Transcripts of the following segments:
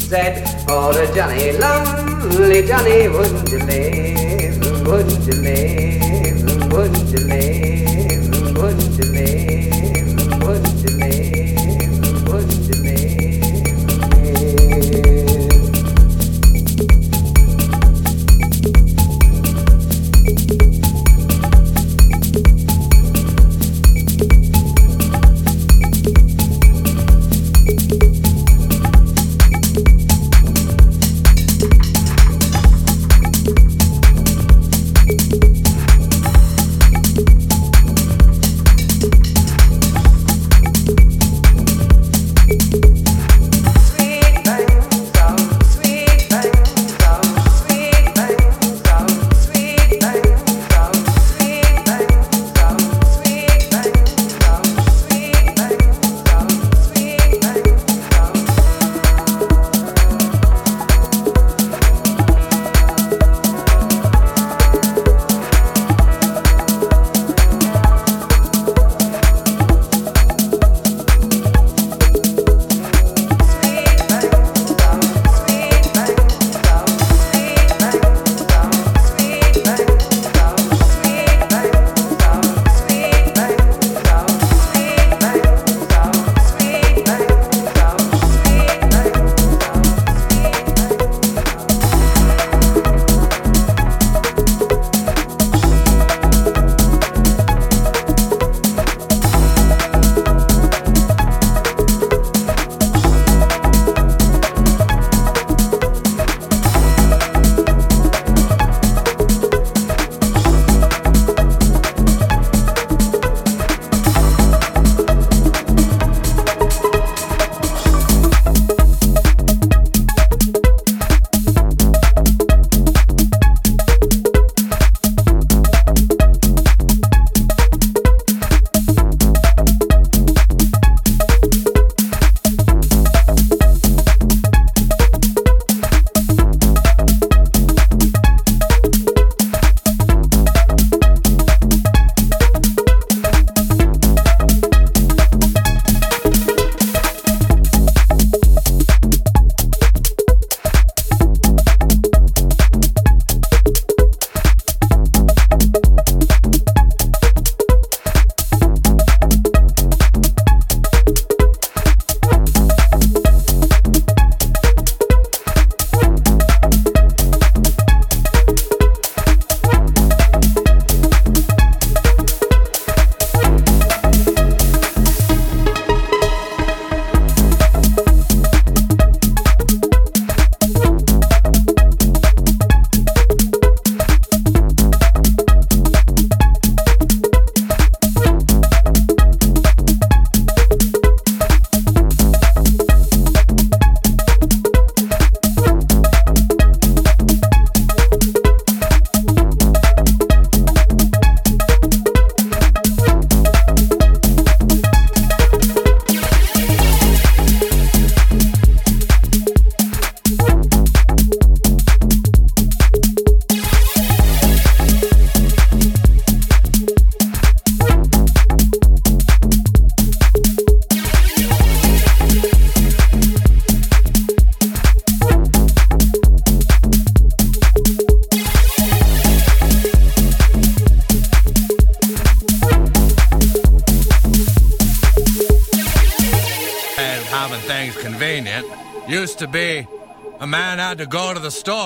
said, Oh, the Johnny, lonely Johnny, wouldn't you live, wouldn't you live?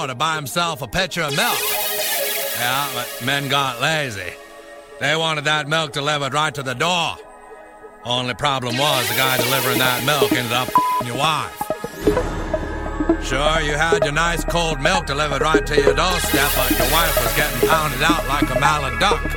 store to buy himself a pitcher of milk. Yeah, but men got lazy. They wanted that milk delivered right to the door. Only problem was the guy delivering that milk ended up your wife. Sure, you had your nice cold milk delivered right to your doorstep, but your wife was getting pounded out like a mallet duck.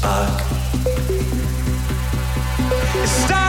spark. Stop.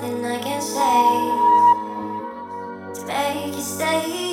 nothing I can say to make you stay.